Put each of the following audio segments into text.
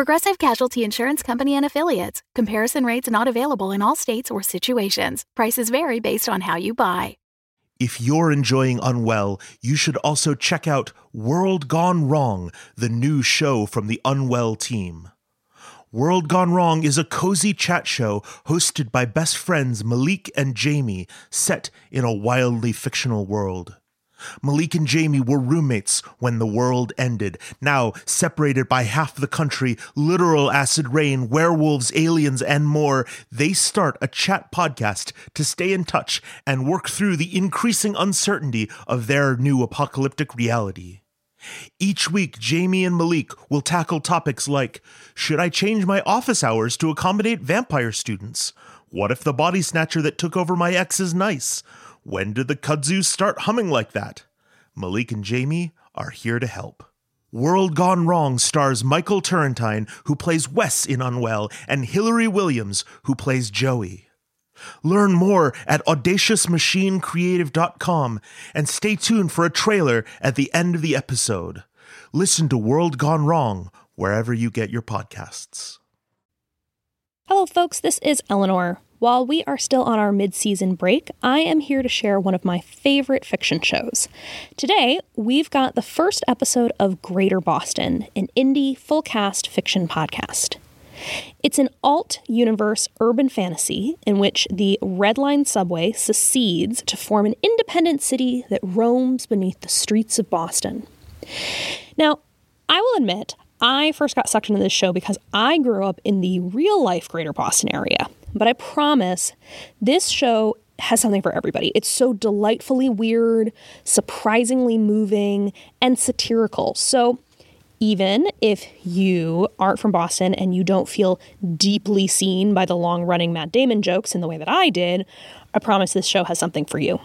Progressive Casualty Insurance Company and Affiliates. Comparison rates not available in all states or situations. Prices vary based on how you buy. If you're enjoying Unwell, you should also check out World Gone Wrong, the new show from the Unwell team. World Gone Wrong is a cozy chat show hosted by best friends Malik and Jamie, set in a wildly fictional world. Malik and Jamie were roommates when the world ended. Now, separated by half the country, literal acid rain, werewolves, aliens, and more, they start a chat podcast to stay in touch and work through the increasing uncertainty of their new apocalyptic reality. Each week, Jamie and Malik will tackle topics like Should I change my office hours to accommodate vampire students? What if the body snatcher that took over my ex is nice? When did the kudzus start humming like that? Malik and Jamie are here to help. World Gone Wrong stars Michael Turrentine, who plays Wes in Unwell, and Hillary Williams, who plays Joey. Learn more at audaciousmachinecreative.com and stay tuned for a trailer at the end of the episode. Listen to World Gone Wrong wherever you get your podcasts. Hello, folks. This is Eleanor. While we are still on our mid season break, I am here to share one of my favorite fiction shows. Today, we've got the first episode of Greater Boston, an indie full cast fiction podcast. It's an alt universe urban fantasy in which the Red Line subway secedes to form an independent city that roams beneath the streets of Boston. Now, I will admit, I first got sucked into this show because I grew up in the real life Greater Boston area. But I promise this show has something for everybody. It's so delightfully weird, surprisingly moving, and satirical. So, even if you aren't from Boston and you don't feel deeply seen by the long running Matt Damon jokes in the way that I did, I promise this show has something for you.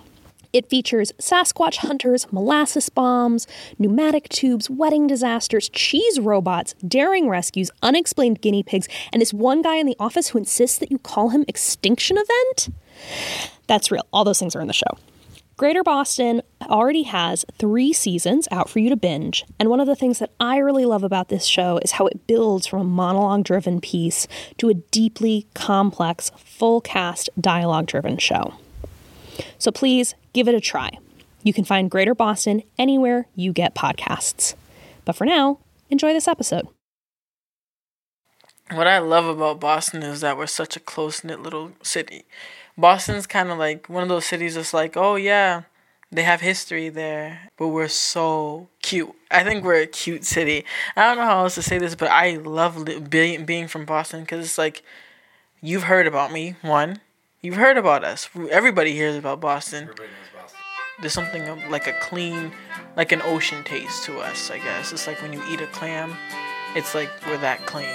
It features Sasquatch hunters, molasses bombs, pneumatic tubes, wedding disasters, cheese robots, daring rescues, unexplained guinea pigs, and this one guy in the office who insists that you call him Extinction Event. That's real. All those things are in the show. Greater Boston already has three seasons out for you to binge, and one of the things that I really love about this show is how it builds from a monologue driven piece to a deeply complex, full cast, dialogue driven show. So please give it a try. You can find Greater Boston anywhere you get podcasts. But for now, enjoy this episode. What I love about Boston is that we're such a close knit little city. Boston's kind of like one of those cities that's like, oh yeah, they have history there, but we're so cute. I think we're a cute city. I don't know how else to say this, but I love li- being being from Boston because it's like you've heard about me. One, you've heard about us. Everybody hears about Boston. Everybody knows Boston. There's something of like a clean, like an ocean taste to us. I guess it's like when you eat a clam, it's like we're that clean.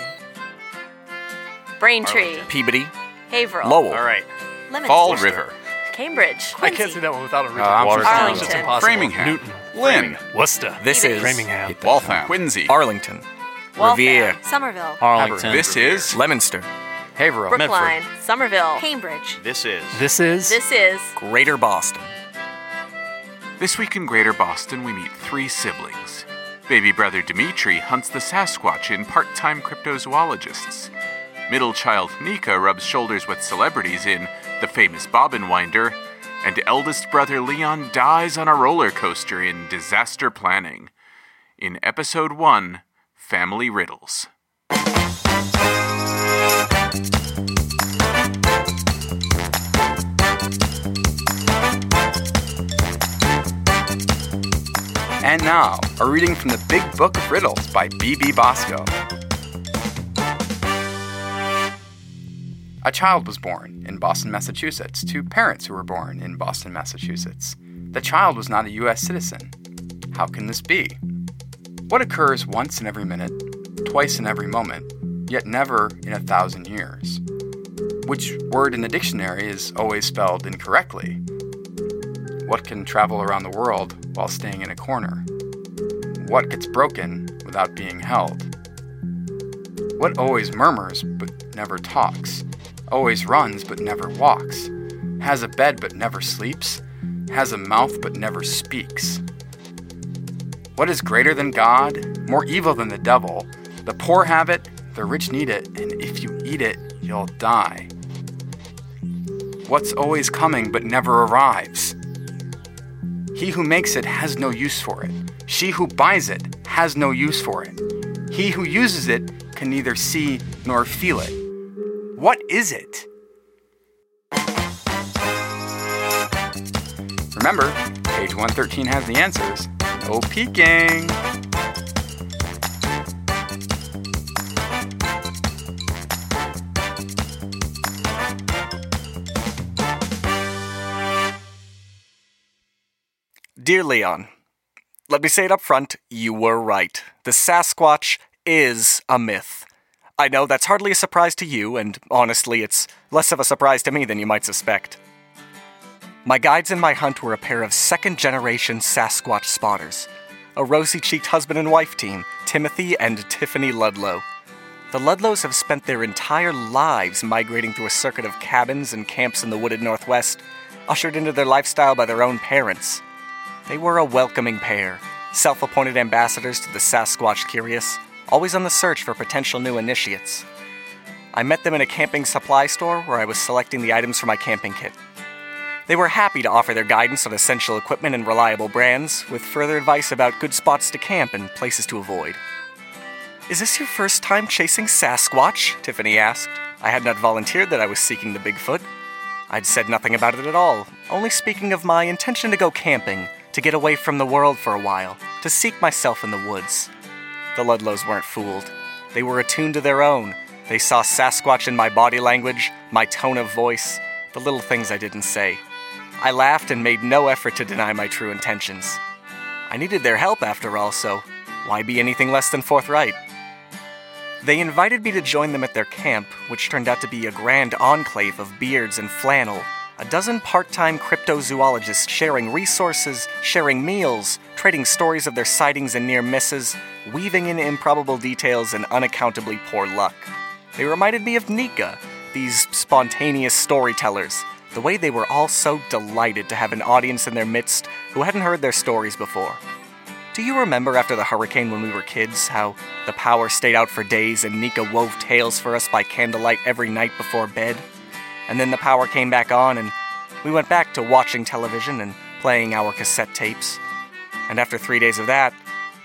Braintree, Peabody. Haverhill, Lowell. All right. Leominster, Fall River. Cambridge, I can't Quincy, say that one without a Uh, I'm from Arlington. It's impossible. Framingham. Newton. Lynn. Worcester. This is Framingham. Waltham. Quincy. Arlington. Waltham, Revere. Somerville, Arlington. This is Leominster. Haverhill. Brookline, Somerville, Cambridge. This is This is. This is Greater Boston. This week in Greater Boston, we meet three siblings. Baby brother Dimitri hunts the Sasquatch in part-time cryptozoologists. Middle child Nika rubs shoulders with celebrities in The Famous Bobbin Winder, and eldest brother Leon dies on a roller coaster in Disaster Planning. In episode 1, Family Riddles. And now, a reading from the Big Book of Riddles by B.B. Bosco. A child was born in Boston, Massachusetts, to parents who were born in Boston, Massachusetts. The child was not a U.S. citizen. How can this be? What occurs once in every minute, twice in every moment, yet never in a thousand years? Which word in the dictionary is always spelled incorrectly? What can travel around the world while staying in a corner? What gets broken without being held? What always murmurs but never talks? Always runs but never walks? Has a bed but never sleeps? Has a mouth but never speaks? What is greater than God? More evil than the devil? The poor have it, the rich need it, and if you eat it, you'll die. What's always coming but never arrives? He who makes it has no use for it. She who buys it has no use for it. He who uses it can neither see nor feel it. What is it? Remember, page 113 has the answers. No peeking. Dear Leon, let me say it up front, you were right. The Sasquatch is a myth. I know that's hardly a surprise to you, and honestly, it's less of a surprise to me than you might suspect. My guides in my hunt were a pair of second generation Sasquatch spotters, a rosy cheeked husband and wife team, Timothy and Tiffany Ludlow. The Ludlows have spent their entire lives migrating through a circuit of cabins and camps in the wooded Northwest, ushered into their lifestyle by their own parents. They were a welcoming pair, self appointed ambassadors to the Sasquatch curious, always on the search for potential new initiates. I met them in a camping supply store where I was selecting the items for my camping kit. They were happy to offer their guidance on essential equipment and reliable brands, with further advice about good spots to camp and places to avoid. Is this your first time chasing Sasquatch? Tiffany asked. I had not volunteered that I was seeking the Bigfoot. I'd said nothing about it at all, only speaking of my intention to go camping, to get away from the world for a while, to seek myself in the woods. The Ludlows weren't fooled. They were attuned to their own. They saw Sasquatch in my body language, my tone of voice, the little things I didn't say. I laughed and made no effort to deny my true intentions. I needed their help after all, so why be anything less than forthright? They invited me to join them at their camp, which turned out to be a grand enclave of beards and flannel, a dozen part time cryptozoologists sharing resources, sharing meals, trading stories of their sightings and near misses, weaving in improbable details and unaccountably poor luck. They reminded me of Nika, these spontaneous storytellers, the way they were all so delighted to have an audience in their midst who hadn't heard their stories before. Do you remember after the hurricane when we were kids how the power stayed out for days and Nika wove tales for us by candlelight every night before bed? And then the power came back on and we went back to watching television and playing our cassette tapes. And after three days of that,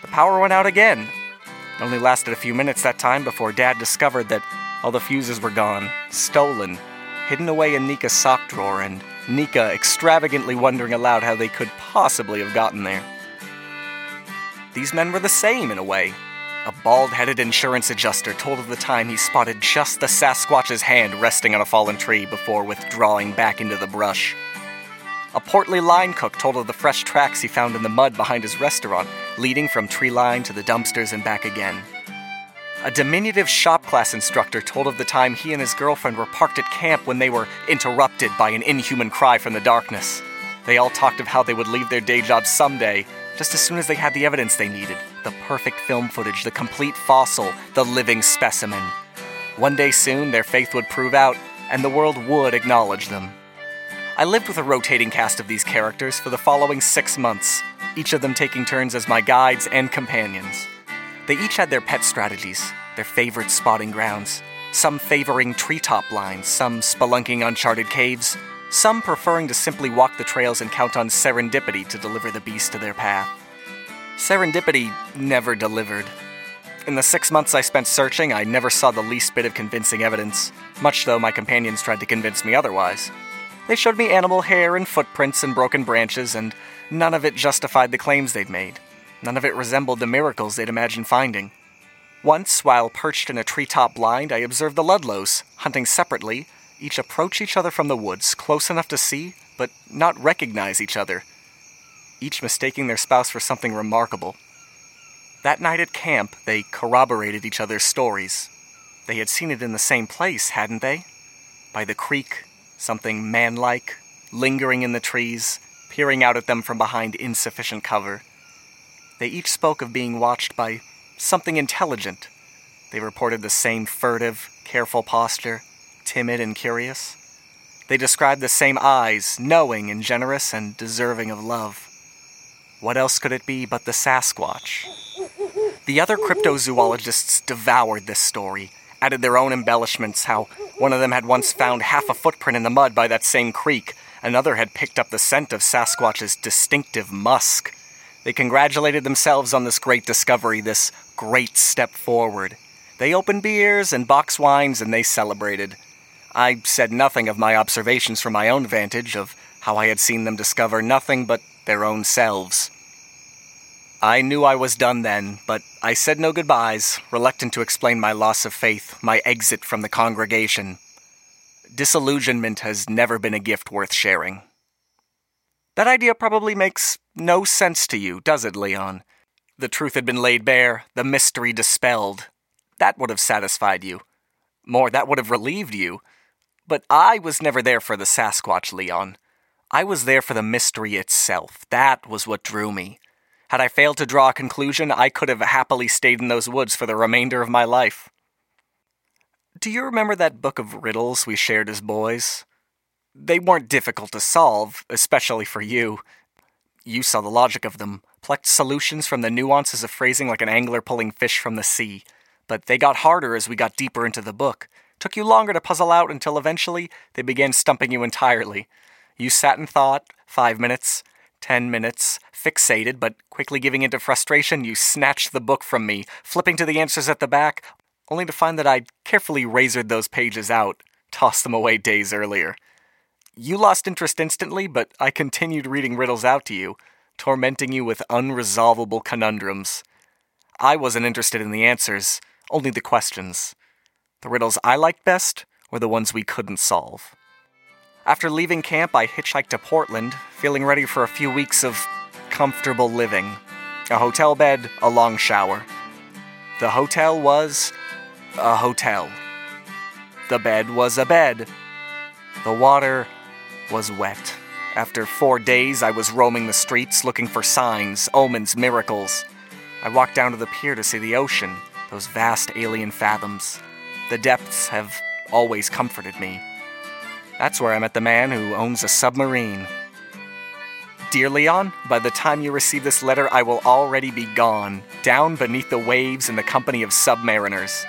the power went out again. It only lasted a few minutes that time before Dad discovered that all the fuses were gone, stolen, hidden away in Nika's sock drawer, and Nika extravagantly wondering aloud how they could possibly have gotten there. These men were the same, in a way. A bald headed insurance adjuster told of the time he spotted just the Sasquatch's hand resting on a fallen tree before withdrawing back into the brush. A portly line cook told of the fresh tracks he found in the mud behind his restaurant, leading from tree line to the dumpsters and back again. A diminutive shop class instructor told of the time he and his girlfriend were parked at camp when they were interrupted by an inhuman cry from the darkness. They all talked of how they would leave their day jobs someday, just as soon as they had the evidence they needed the perfect film footage, the complete fossil, the living specimen. One day soon, their faith would prove out, and the world would acknowledge them. I lived with a rotating cast of these characters for the following six months, each of them taking turns as my guides and companions. They each had their pet strategies, their favorite spotting grounds, some favoring treetop lines, some spelunking uncharted caves, some preferring to simply walk the trails and count on serendipity to deliver the beast to their path. Serendipity never delivered. In the six months I spent searching, I never saw the least bit of convincing evidence, much though my companions tried to convince me otherwise. They showed me animal hair and footprints and broken branches, and none of it justified the claims they'd made. None of it resembled the miracles they'd imagined finding. Once, while perched in a treetop blind, I observed the Ludlows, hunting separately, each approach each other from the woods, close enough to see, but not recognize each other, each mistaking their spouse for something remarkable. That night at camp, they corroborated each other's stories. They had seen it in the same place, hadn't they? by the creek, something manlike, lingering in the trees, peering out at them from behind insufficient cover. They each spoke of being watched by something intelligent. They reported the same furtive, careful posture, timid and curious. They described the same eyes, knowing and generous and deserving of love. What else could it be but the Sasquatch? The other cryptozoologists devoured this story, added their own embellishments how one of them had once found half a footprint in the mud by that same creek, another had picked up the scent of Sasquatch's distinctive musk. They congratulated themselves on this great discovery, this great step forward. They opened beers and box wines and they celebrated. I said nothing of my observations from my own vantage of how I had seen them discover nothing but their own selves. I knew I was done then, but I said no goodbyes, reluctant to explain my loss of faith, my exit from the congregation. Disillusionment has never been a gift worth sharing. That idea probably makes no sense to you, does it, Leon? The truth had been laid bare, the mystery dispelled. That would have satisfied you. More, that would have relieved you. But I was never there for the Sasquatch, Leon. I was there for the mystery itself. That was what drew me. Had I failed to draw a conclusion, I could have happily stayed in those woods for the remainder of my life. Do you remember that book of riddles we shared as boys? They weren't difficult to solve, especially for you. You saw the logic of them, plucked solutions from the nuances of phrasing like an angler pulling fish from the sea. But they got harder as we got deeper into the book. Took you longer to puzzle out until eventually they began stumping you entirely. You sat and thought, five minutes, ten minutes, fixated, but quickly giving into frustration, you snatched the book from me, flipping to the answers at the back, only to find that I'd carefully razored those pages out, tossed them away days earlier. You lost interest instantly, but I continued reading riddles out to you, tormenting you with unresolvable conundrums. I wasn't interested in the answers, only the questions. The riddles I liked best were the ones we couldn't solve. After leaving camp, I hitchhiked to Portland, feeling ready for a few weeks of comfortable living. A hotel bed, a long shower. The hotel was a hotel. The bed was a bed. The water was wet. After four days, I was roaming the streets looking for signs, omens, miracles. I walked down to the pier to see the ocean, those vast alien fathoms. The depths have always comforted me. That's where I met the man who owns a submarine. Dear Leon, by the time you receive this letter, I will already be gone, down beneath the waves in the company of submariners.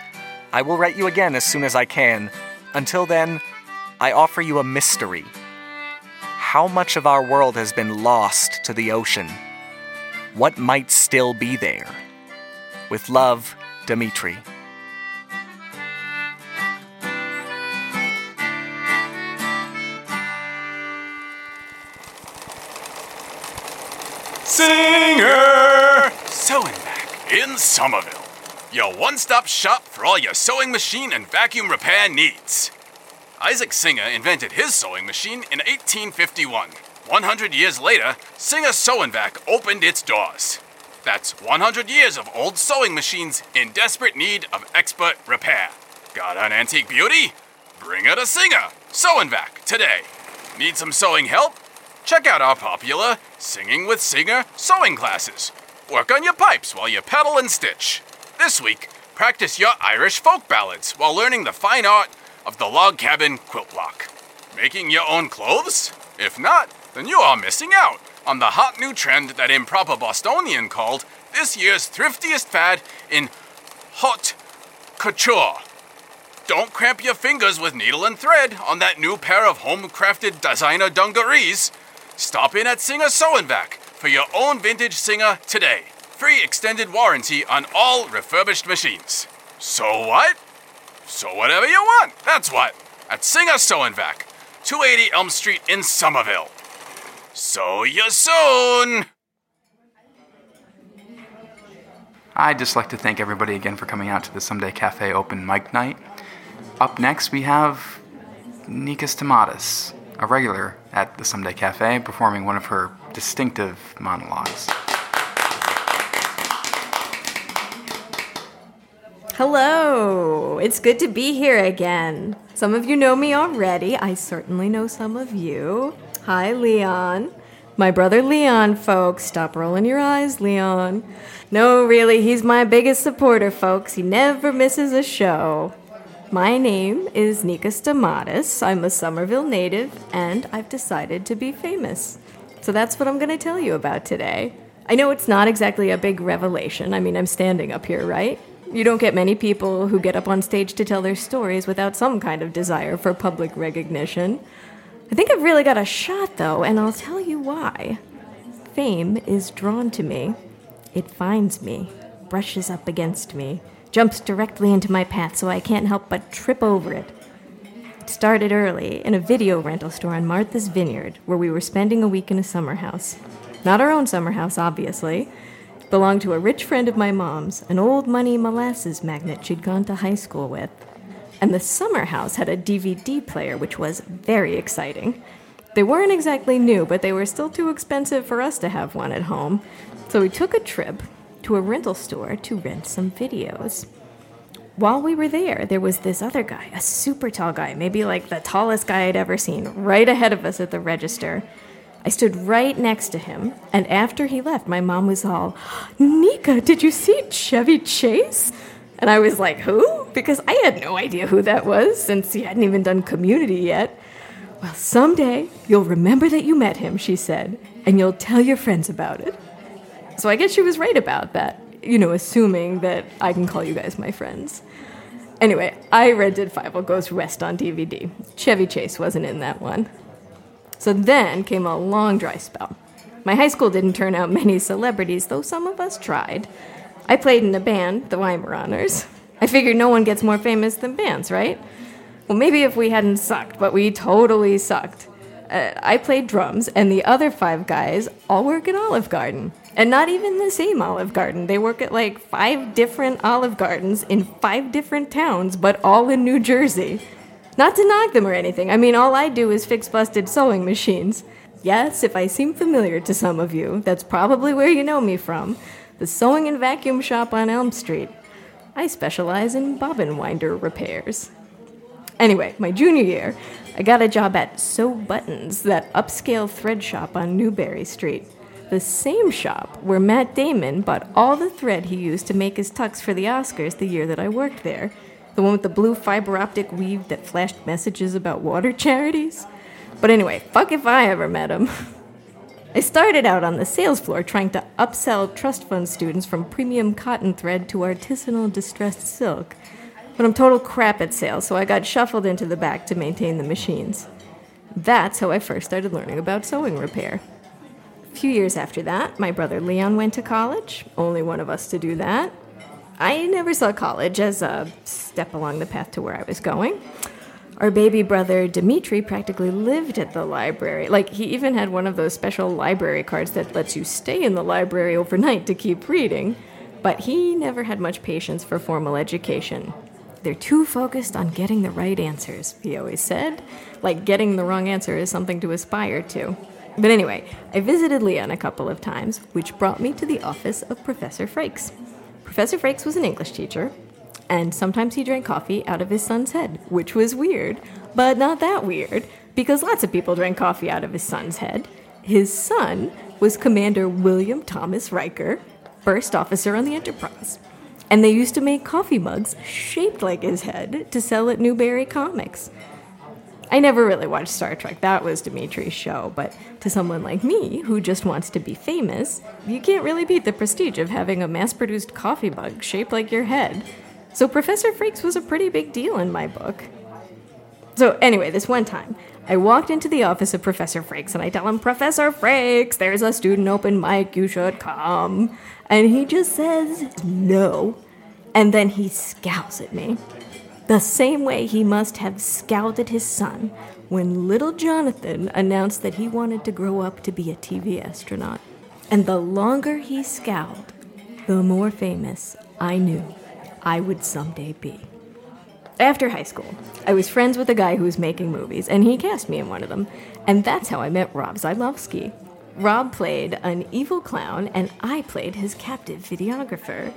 I will write you again as soon as I can. Until then, I offer you a mystery. How much of our world has been lost to the ocean? What might still be there? With love, Dimitri. Singer! Sewing in Somerville. Your one stop shop for all your sewing machine and vacuum repair needs. Isaac Singer invented his sewing machine in 1851. 100 years later, Singer Sewing Vac opened its doors. That's 100 years of old sewing machines in desperate need of expert repair. Got an antique beauty? Bring it to Singer Sewing Vac today. Need some sewing help? Check out our popular Singing with Singer sewing classes. Work on your pipes while you pedal and stitch. This week, practice your Irish folk ballads while learning the fine art of the log cabin quilt block. Making your own clothes? If not, then you are missing out on the hot new trend that Improper Bostonian called this year's thriftiest fad in hot couture. Don't cramp your fingers with needle and thread on that new pair of home-crafted designer dungarees. Stop in at Singer Sewing Vac for your own vintage Singer today. Free extended warranty on all refurbished machines. So what? So whatever you want, that's what. At Singer Sewing Vac, 280 Elm Street in Somerville. So you soon! I'd just like to thank everybody again for coming out to the Someday Cafe open mic night. Up next, we have Nika Stamatis, a regular at the Someday Cafe, performing one of her distinctive monologues. Hello! It's good to be here again. Some of you know me already. I certainly know some of you. Hi, Leon. My brother Leon, folks. Stop rolling your eyes, Leon. No, really, he's my biggest supporter, folks. He never misses a show. My name is Nika Stamatis. I'm a Somerville native, and I've decided to be famous. So that's what I'm going to tell you about today. I know it's not exactly a big revelation. I mean, I'm standing up here, right? You don't get many people who get up on stage to tell their stories without some kind of desire for public recognition. I think I've really got a shot, though, and I'll tell you why. Fame is drawn to me. It finds me, brushes up against me, jumps directly into my path so I can't help but trip over it. It started early in a video rental store on Martha's Vineyard, where we were spending a week in a summer house. Not our own summer house, obviously It belonged to a rich friend of my mom's, an old money molasses magnate she'd gone to high school with. And the summer house had a DVD player, which was very exciting. They weren't exactly new, but they were still too expensive for us to have one at home. So we took a trip to a rental store to rent some videos. While we were there, there was this other guy, a super tall guy, maybe like the tallest guy I'd ever seen, right ahead of us at the register. I stood right next to him, and after he left, my mom was all, Nika, did you see Chevy Chase? And I was like, who? Because I had no idea who that was since he hadn't even done community yet. Well, someday you'll remember that you met him, she said, and you'll tell your friends about it. So I guess she was right about that, you know, assuming that I can call you guys my friends. Anyway, I rented Fievel Goes West on DVD. Chevy Chase wasn't in that one. So then came a long dry spell. My high school didn't turn out many celebrities, though some of us tried. I played in a band, the Weimaraners. I figured no one gets more famous than bands, right? Well, maybe if we hadn't sucked, but we totally sucked. Uh, I played drums, and the other five guys all work at Olive Garden. And not even the same Olive Garden. They work at like five different Olive Gardens in five different towns, but all in New Jersey. Not to knock them or anything. I mean, all I do is fix busted sewing machines. Yes, if I seem familiar to some of you, that's probably where you know me from the sewing and vacuum shop on Elm Street. I specialize in bobbin winder repairs. Anyway, my junior year, I got a job at Sew Buttons, that upscale thread shop on Newbury Street. The same shop where Matt Damon bought all the thread he used to make his tux for the Oscars the year that I worked there. The one with the blue fiber optic weave that flashed messages about water charities? But anyway, fuck if I ever met him. I started out on the sales floor trying to upsell trust fund students from premium cotton thread to artisanal distressed silk. But I'm total crap at sales, so I got shuffled into the back to maintain the machines. That's how I first started learning about sewing repair. A few years after that, my brother Leon went to college, only one of us to do that. I never saw college as a step along the path to where I was going. Our baby brother Dimitri practically lived at the library. Like, he even had one of those special library cards that lets you stay in the library overnight to keep reading. But he never had much patience for formal education. They're too focused on getting the right answers, he always said. Like, getting the wrong answer is something to aspire to. But anyway, I visited Leon a couple of times, which brought me to the office of Professor Frakes. Professor Frakes was an English teacher, and sometimes he drank coffee out of his son's head, which was weird, but not that weird, because lots of people drank coffee out of his son's head. His son was Commander William Thomas Riker, first officer on the Enterprise. And they used to make coffee mugs shaped like his head to sell at Newbury Comics. I never really watched Star Trek. That was Dimitri's show. But to someone like me, who just wants to be famous, you can't really beat the prestige of having a mass produced coffee mug shaped like your head. So Professor Frakes was a pretty big deal in my book. So, anyway, this one time, I walked into the office of Professor Frakes and I tell him, Professor Frakes, there's a student open mic, you should come. And he just says, no. And then he scowls at me the same way he must have scowled at his son when little Jonathan announced that he wanted to grow up to be a TV astronaut. And the longer he scowled, the more famous I knew I would someday be. After high school, I was friends with a guy who was making movies, and he cast me in one of them. And that's how I met Rob Zylowski. Rob played an evil clown, and I played his captive videographer.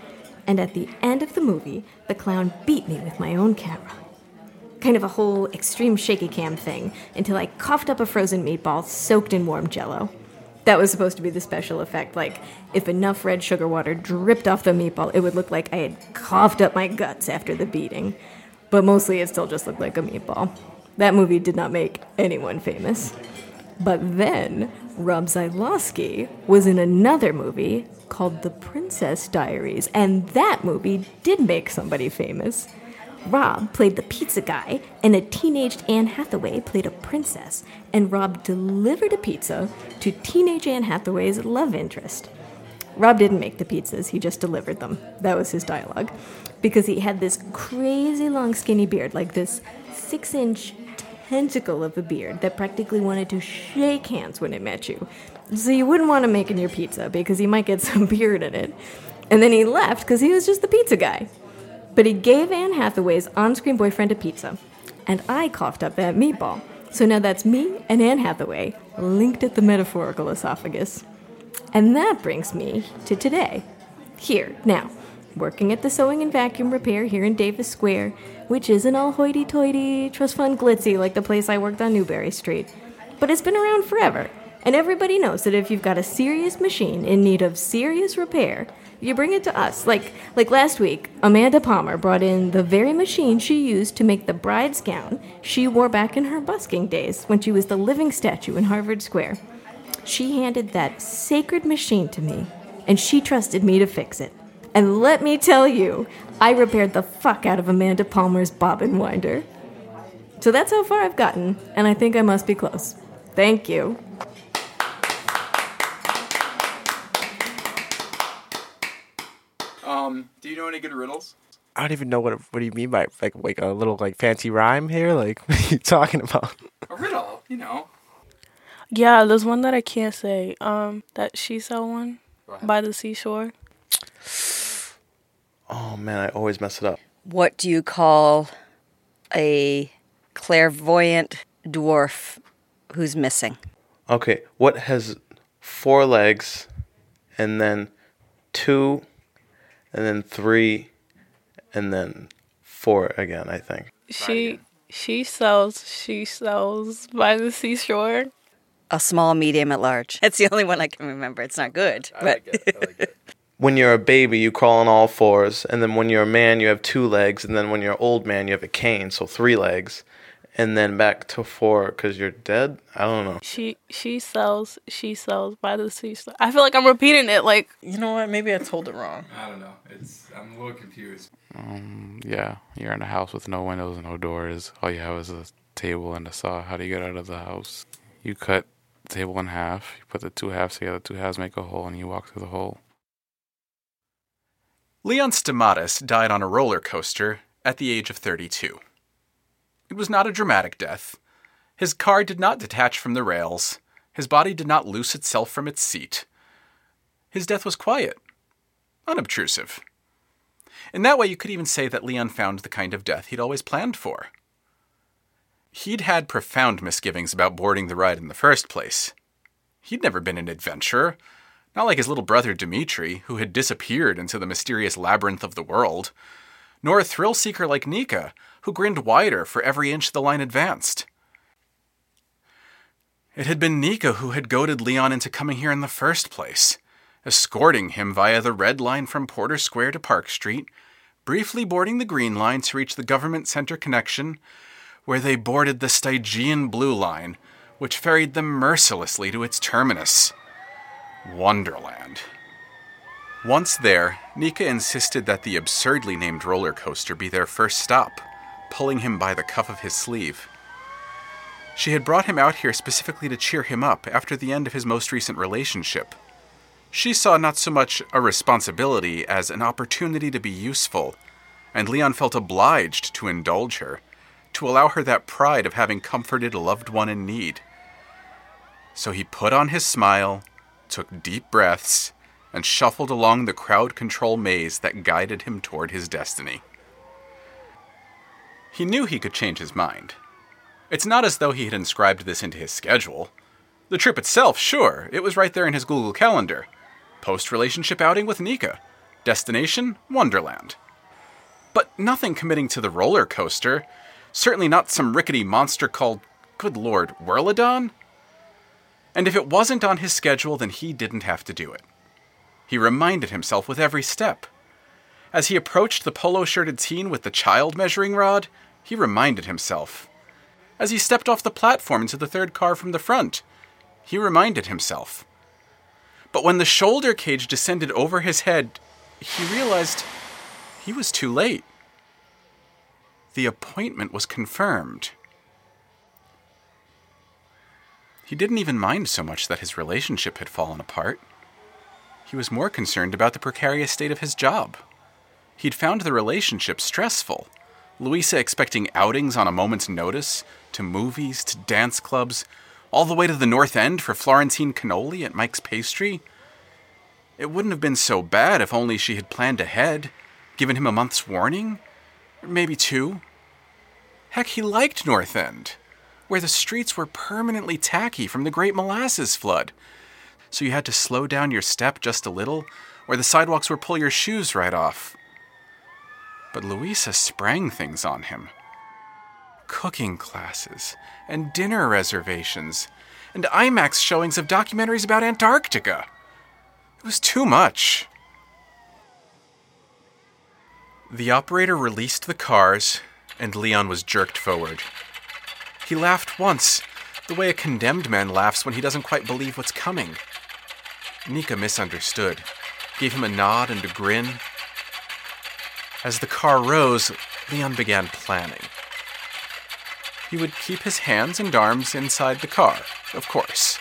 And at the end of the movie, the clown beat me with my own camera. Kind of a whole extreme shaky cam thing until I coughed up a frozen meatball soaked in warm jello. That was supposed to be the special effect. Like, if enough red sugar water dripped off the meatball, it would look like I had coughed up my guts after the beating. But mostly it still just looked like a meatball. That movie did not make anyone famous. But then, Rob Zylowski was in another movie called The Princess Diaries, and that movie did make somebody famous. Rob played the pizza guy, and a teenaged Anne Hathaway played a princess, and Rob delivered a pizza to teenage Anne Hathaway's love interest. Rob didn't make the pizzas, he just delivered them. That was his dialogue. Because he had this crazy long skinny beard, like this six inch tentacle of a beard that practically wanted to shake hands when it met you. So you wouldn't want to make in your pizza because you might get some beard in it. And then he left because he was just the pizza guy. But he gave Anne Hathaway's on screen boyfriend a pizza, and I coughed up that meatball. So now that's me and Anne Hathaway linked at the metaphorical esophagus. And that brings me to today. Here, now, working at the sewing and vacuum repair here in Davis Square, which isn't all hoity toity, trust fund glitzy like the place I worked on Newbury Street. But it's been around forever, and everybody knows that if you've got a serious machine in need of serious repair, you bring it to us. Like like last week, Amanda Palmer brought in the very machine she used to make the bride's gown she wore back in her busking days when she was the living statue in Harvard Square. She handed that sacred machine to me, and she trusted me to fix it. And let me tell you, I repaired the fuck out of Amanda Palmer's bobbin winder. So that's how far I've gotten, and I think I must be close. Thank you. Um, do you know any good riddles? I don't even know what what do you mean by like like a little like fancy rhyme here. Like what are you talking about? A riddle, you know. Yeah, there's one that I can't say. Um, that she saw one by the seashore. Oh man, I always mess it up. What do you call a clairvoyant dwarf who's missing? Okay, what has four legs, and then two, and then three, and then four again? I think. She she sells she sells by the seashore. A small, medium, at large. That's the only one I can remember. It's not good, but When you're a baby, you crawl on all fours, and then when you're a man, you have two legs, and then when you're an old man, you have a cane, so three legs, and then back to four because you're dead. I don't know. she she sells she sells by the seashore. I feel like I'm repeating it. Like You know what? Maybe I told it wrong. I don't know. It's I'm a little confused. Um, yeah, you're in a house with no windows and no doors. All you have is a table and a saw. How do you get out of the house? You cut the table in half. You put the two halves together. Two halves make a hole, and you walk through the hole. Leon Stamatis died on a roller coaster at the age of 32. It was not a dramatic death. His car did not detach from the rails. His body did not loose itself from its seat. His death was quiet, unobtrusive. In that way, you could even say that Leon found the kind of death he'd always planned for. He'd had profound misgivings about boarding the ride in the first place. He'd never been an adventurer, not like his little brother Dmitri, who had disappeared into the mysterious labyrinth of the world, nor a thrill seeker like Nika, who grinned wider for every inch the line advanced. It had been Nika who had goaded Leon into coming here in the first place, escorting him via the red line from Porter Square to Park Street, briefly boarding the green line to reach the government center connection, where they boarded the Stygian blue line, which ferried them mercilessly to its terminus. Wonderland. Once there, Nika insisted that the absurdly named roller coaster be their first stop, pulling him by the cuff of his sleeve. She had brought him out here specifically to cheer him up after the end of his most recent relationship. She saw not so much a responsibility as an opportunity to be useful, and Leon felt obliged to indulge her, to allow her that pride of having comforted a loved one in need. So he put on his smile, took deep breaths, and shuffled along the crowd control maze that guided him toward his destiny. He knew he could change his mind. It's not as though he had inscribed this into his schedule. The trip itself, sure, it was right there in his Google Calendar. Post relationship outing with Nika. Destination Wonderland. But nothing committing to the roller coaster. Certainly not some rickety monster called, good lord, Whirlodon? And if it wasn't on his schedule, then he didn't have to do it. He reminded himself with every step. As he approached the polo shirted teen with the child measuring rod, he reminded himself. As he stepped off the platform into the third car from the front, he reminded himself. But when the shoulder cage descended over his head, he realized he was too late. The appointment was confirmed. He didn't even mind so much that his relationship had fallen apart. He was more concerned about the precarious state of his job. He'd found the relationship stressful. Louisa expecting outings on a moment's notice, to movies, to dance clubs, all the way to the North End for Florentine cannoli at Mike's Pastry. It wouldn't have been so bad if only she had planned ahead, given him a month's warning, maybe two. Heck, he liked North End, where the streets were permanently tacky from the Great Molasses Flood, so you had to slow down your step just a little, or the sidewalks would pull your shoes right off. But Louisa sprang things on him cooking classes, and dinner reservations, and IMAX showings of documentaries about Antarctica. It was too much. The operator released the cars, and Leon was jerked forward. He laughed once, the way a condemned man laughs when he doesn't quite believe what's coming. Nika misunderstood, gave him a nod and a grin. As the car rose, Leon began planning. He would keep his hands and arms inside the car, of course.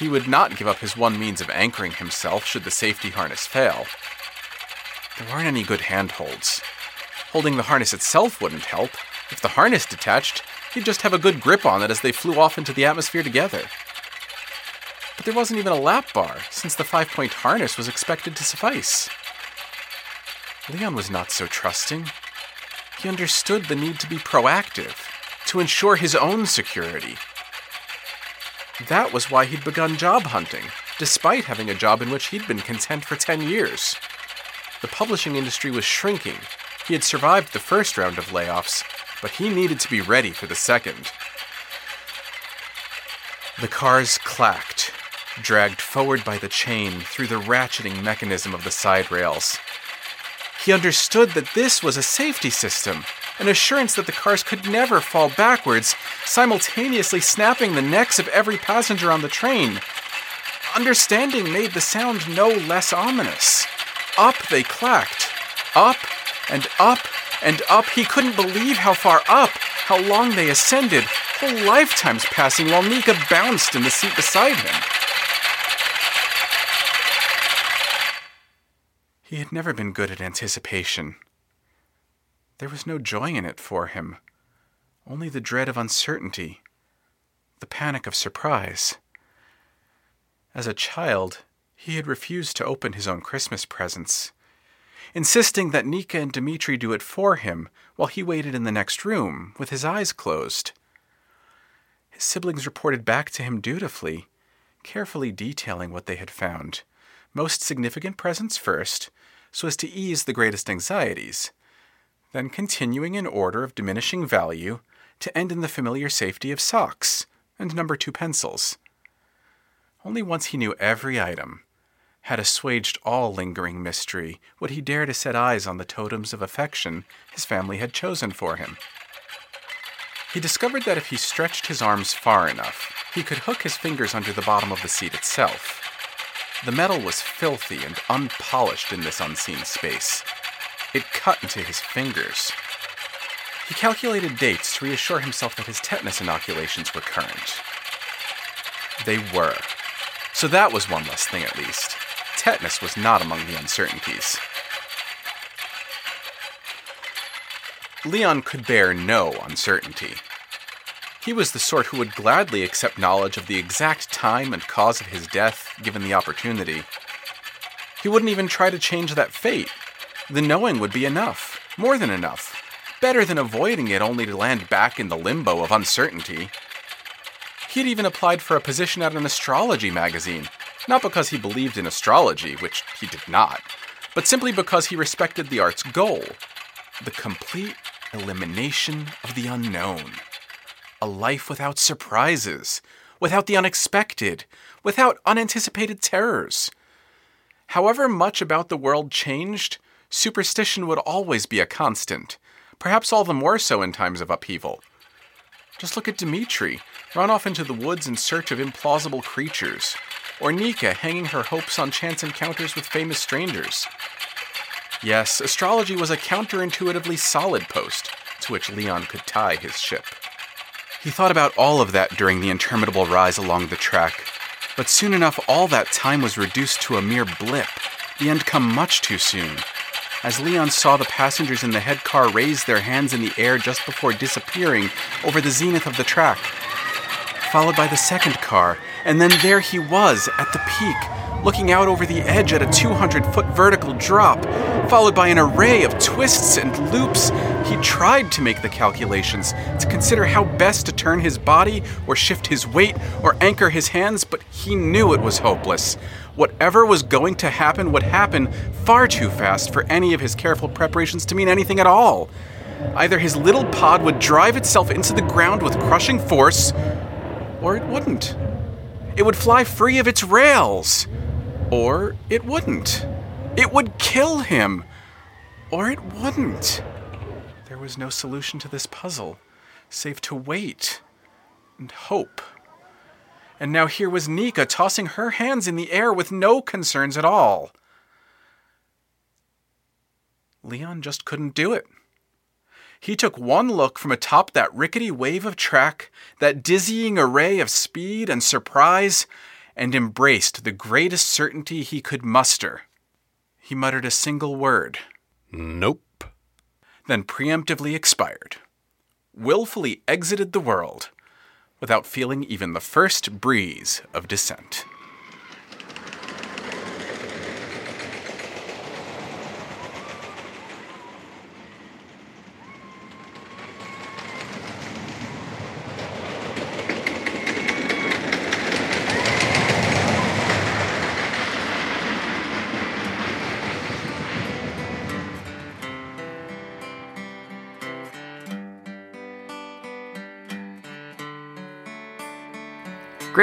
He would not give up his one means of anchoring himself should the safety harness fail. There weren't any good handholds. Holding the harness itself wouldn't help. If the harness detached, he'd just have a good grip on it as they flew off into the atmosphere together. But there wasn't even a lap bar, since the five point harness was expected to suffice. Leon was not so trusting. He understood the need to be proactive, to ensure his own security. That was why he'd begun job hunting, despite having a job in which he'd been content for 10 years. The publishing industry was shrinking. He had survived the first round of layoffs, but he needed to be ready for the second. The cars clacked, dragged forward by the chain through the ratcheting mechanism of the side rails. He understood that this was a safety system, an assurance that the cars could never fall backwards, simultaneously snapping the necks of every passenger on the train. Understanding made the sound no less ominous. Up they clacked. Up and up and up. He couldn't believe how far up, how long they ascended, whole lifetimes passing while Nika bounced in the seat beside him. He had never been good at anticipation. There was no joy in it for him, only the dread of uncertainty, the panic of surprise. As a child, he had refused to open his own Christmas presents, insisting that Nika and Dmitri do it for him while he waited in the next room with his eyes closed. His siblings reported back to him dutifully, carefully detailing what they had found. Most significant presents first, so as to ease the greatest anxieties, then continuing in order of diminishing value to end in the familiar safety of socks and number two pencils. Only once he knew every item, had assuaged all lingering mystery, would he dare to set eyes on the totems of affection his family had chosen for him. He discovered that if he stretched his arms far enough, he could hook his fingers under the bottom of the seat itself. The metal was filthy and unpolished in this unseen space. It cut into his fingers. He calculated dates to reassure himself that his tetanus inoculations were current. They were. So that was one less thing at least. Tetanus was not among the uncertainties. Leon could bear no uncertainty. He was the sort who would gladly accept knowledge of the exact time and cause of his death given the opportunity. He wouldn't even try to change that fate. The knowing would be enough, more than enough, better than avoiding it only to land back in the limbo of uncertainty. He had even applied for a position at an astrology magazine, not because he believed in astrology, which he did not, but simply because he respected the art's goal the complete elimination of the unknown. A life without surprises, without the unexpected, without unanticipated terrors. However much about the world changed, superstition would always be a constant, perhaps all the more so in times of upheaval. Just look at Dimitri, run off into the woods in search of implausible creatures, or Nika hanging her hopes on chance encounters with famous strangers. Yes, astrology was a counterintuitively solid post to which Leon could tie his ship. He thought about all of that during the interminable rise along the track, but soon enough all that time was reduced to a mere blip, the end come much too soon. As Leon saw the passengers in the head car raise their hands in the air just before disappearing over the zenith of the track, followed by the second car, and then there he was at the peak, looking out over the edge at a 200 foot vertical drop, followed by an array of twists and loops. He tried to make the calculations, to consider how best to turn his body, or shift his weight, or anchor his hands, but he knew it was hopeless. Whatever was going to happen would happen far too fast for any of his careful preparations to mean anything at all. Either his little pod would drive itself into the ground with crushing force, or it wouldn't. It would fly free of its rails, or it wouldn't. It would kill him, or it wouldn't. There was no solution to this puzzle, save to wait and hope. And now here was Nika tossing her hands in the air with no concerns at all. Leon just couldn't do it. He took one look from atop that rickety wave of track, that dizzying array of speed and surprise, and embraced the greatest certainty he could muster. He muttered a single word Nope. Then preemptively expired, willfully exited the world without feeling even the first breeze of dissent.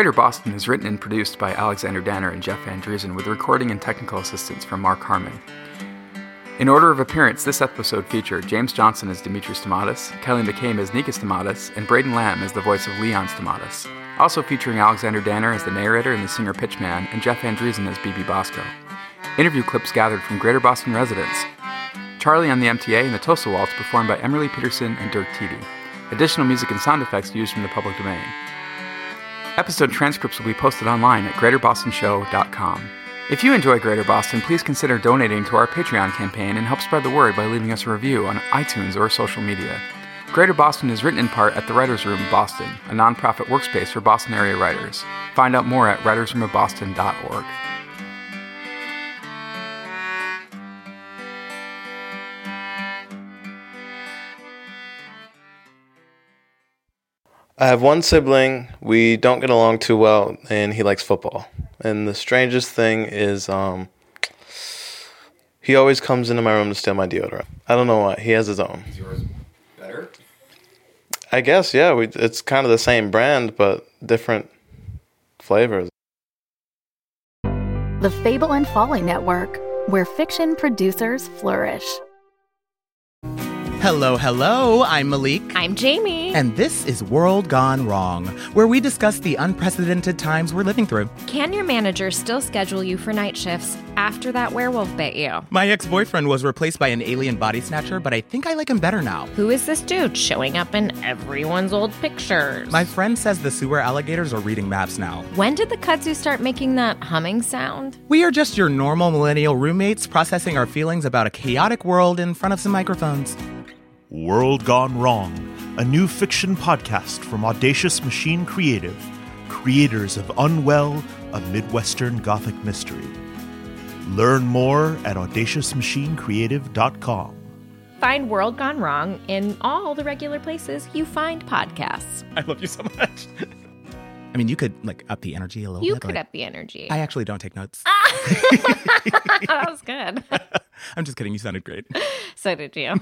Greater Boston is written and produced by Alexander Danner and Jeff Van with recording and technical assistance from Mark Harmon. In order of appearance, this episode featured James Johnson as Dimitri Stamatis, Kelly McCabe as Nika Stamatis, and Braden Lamb as the voice of Leon Stamatis. Also featuring Alexander Danner as the narrator and the singer Pitchman, and Jeff Van Dreason as BB Bosco. Interview clips gathered from Greater Boston residents. Charlie on the MTA and the Tosa Waltz performed by Emily Peterson and Dirk Teedy. Additional music and sound effects used from the public domain. Episode transcripts will be posted online at greaterbostonshow.com. If you enjoy Greater Boston, please consider donating to our Patreon campaign and help spread the word by leaving us a review on iTunes or social media. Greater Boston is written in part at the Writers Room Boston, a nonprofit workspace for Boston area writers. Find out more at writersroomofboston.org. I have one sibling. We don't get along too well, and he likes football. And the strangest thing is, um, he always comes into my room to steal my deodorant. I don't know why. He has his own. Is yours better? I guess, yeah. We, it's kind of the same brand, but different flavors. The Fable and Folly Network, where fiction producers flourish. Hello, hello. I'm Malik. I'm Jamie. And this is World Gone Wrong, where we discuss the unprecedented times we're living through. Can your manager still schedule you for night shifts after that werewolf bit you? My ex boyfriend was replaced by an alien body snatcher, but I think I like him better now. Who is this dude showing up in everyone's old pictures? My friend says the sewer alligators are reading maps now. When did the kudzu start making that humming sound? We are just your normal millennial roommates processing our feelings about a chaotic world in front of some microphones. World Gone Wrong, a new fiction podcast from Audacious Machine Creative, creators of Unwell, a Midwestern Gothic mystery. Learn more at audaciousmachinecreative.com. Find World Gone Wrong in all the regular places you find podcasts. I love you so much. I mean, you could like up the energy a little You bit. could like- up the energy. I actually don't take notes. Ah! that was good. I'm just kidding. You sounded great. So did you.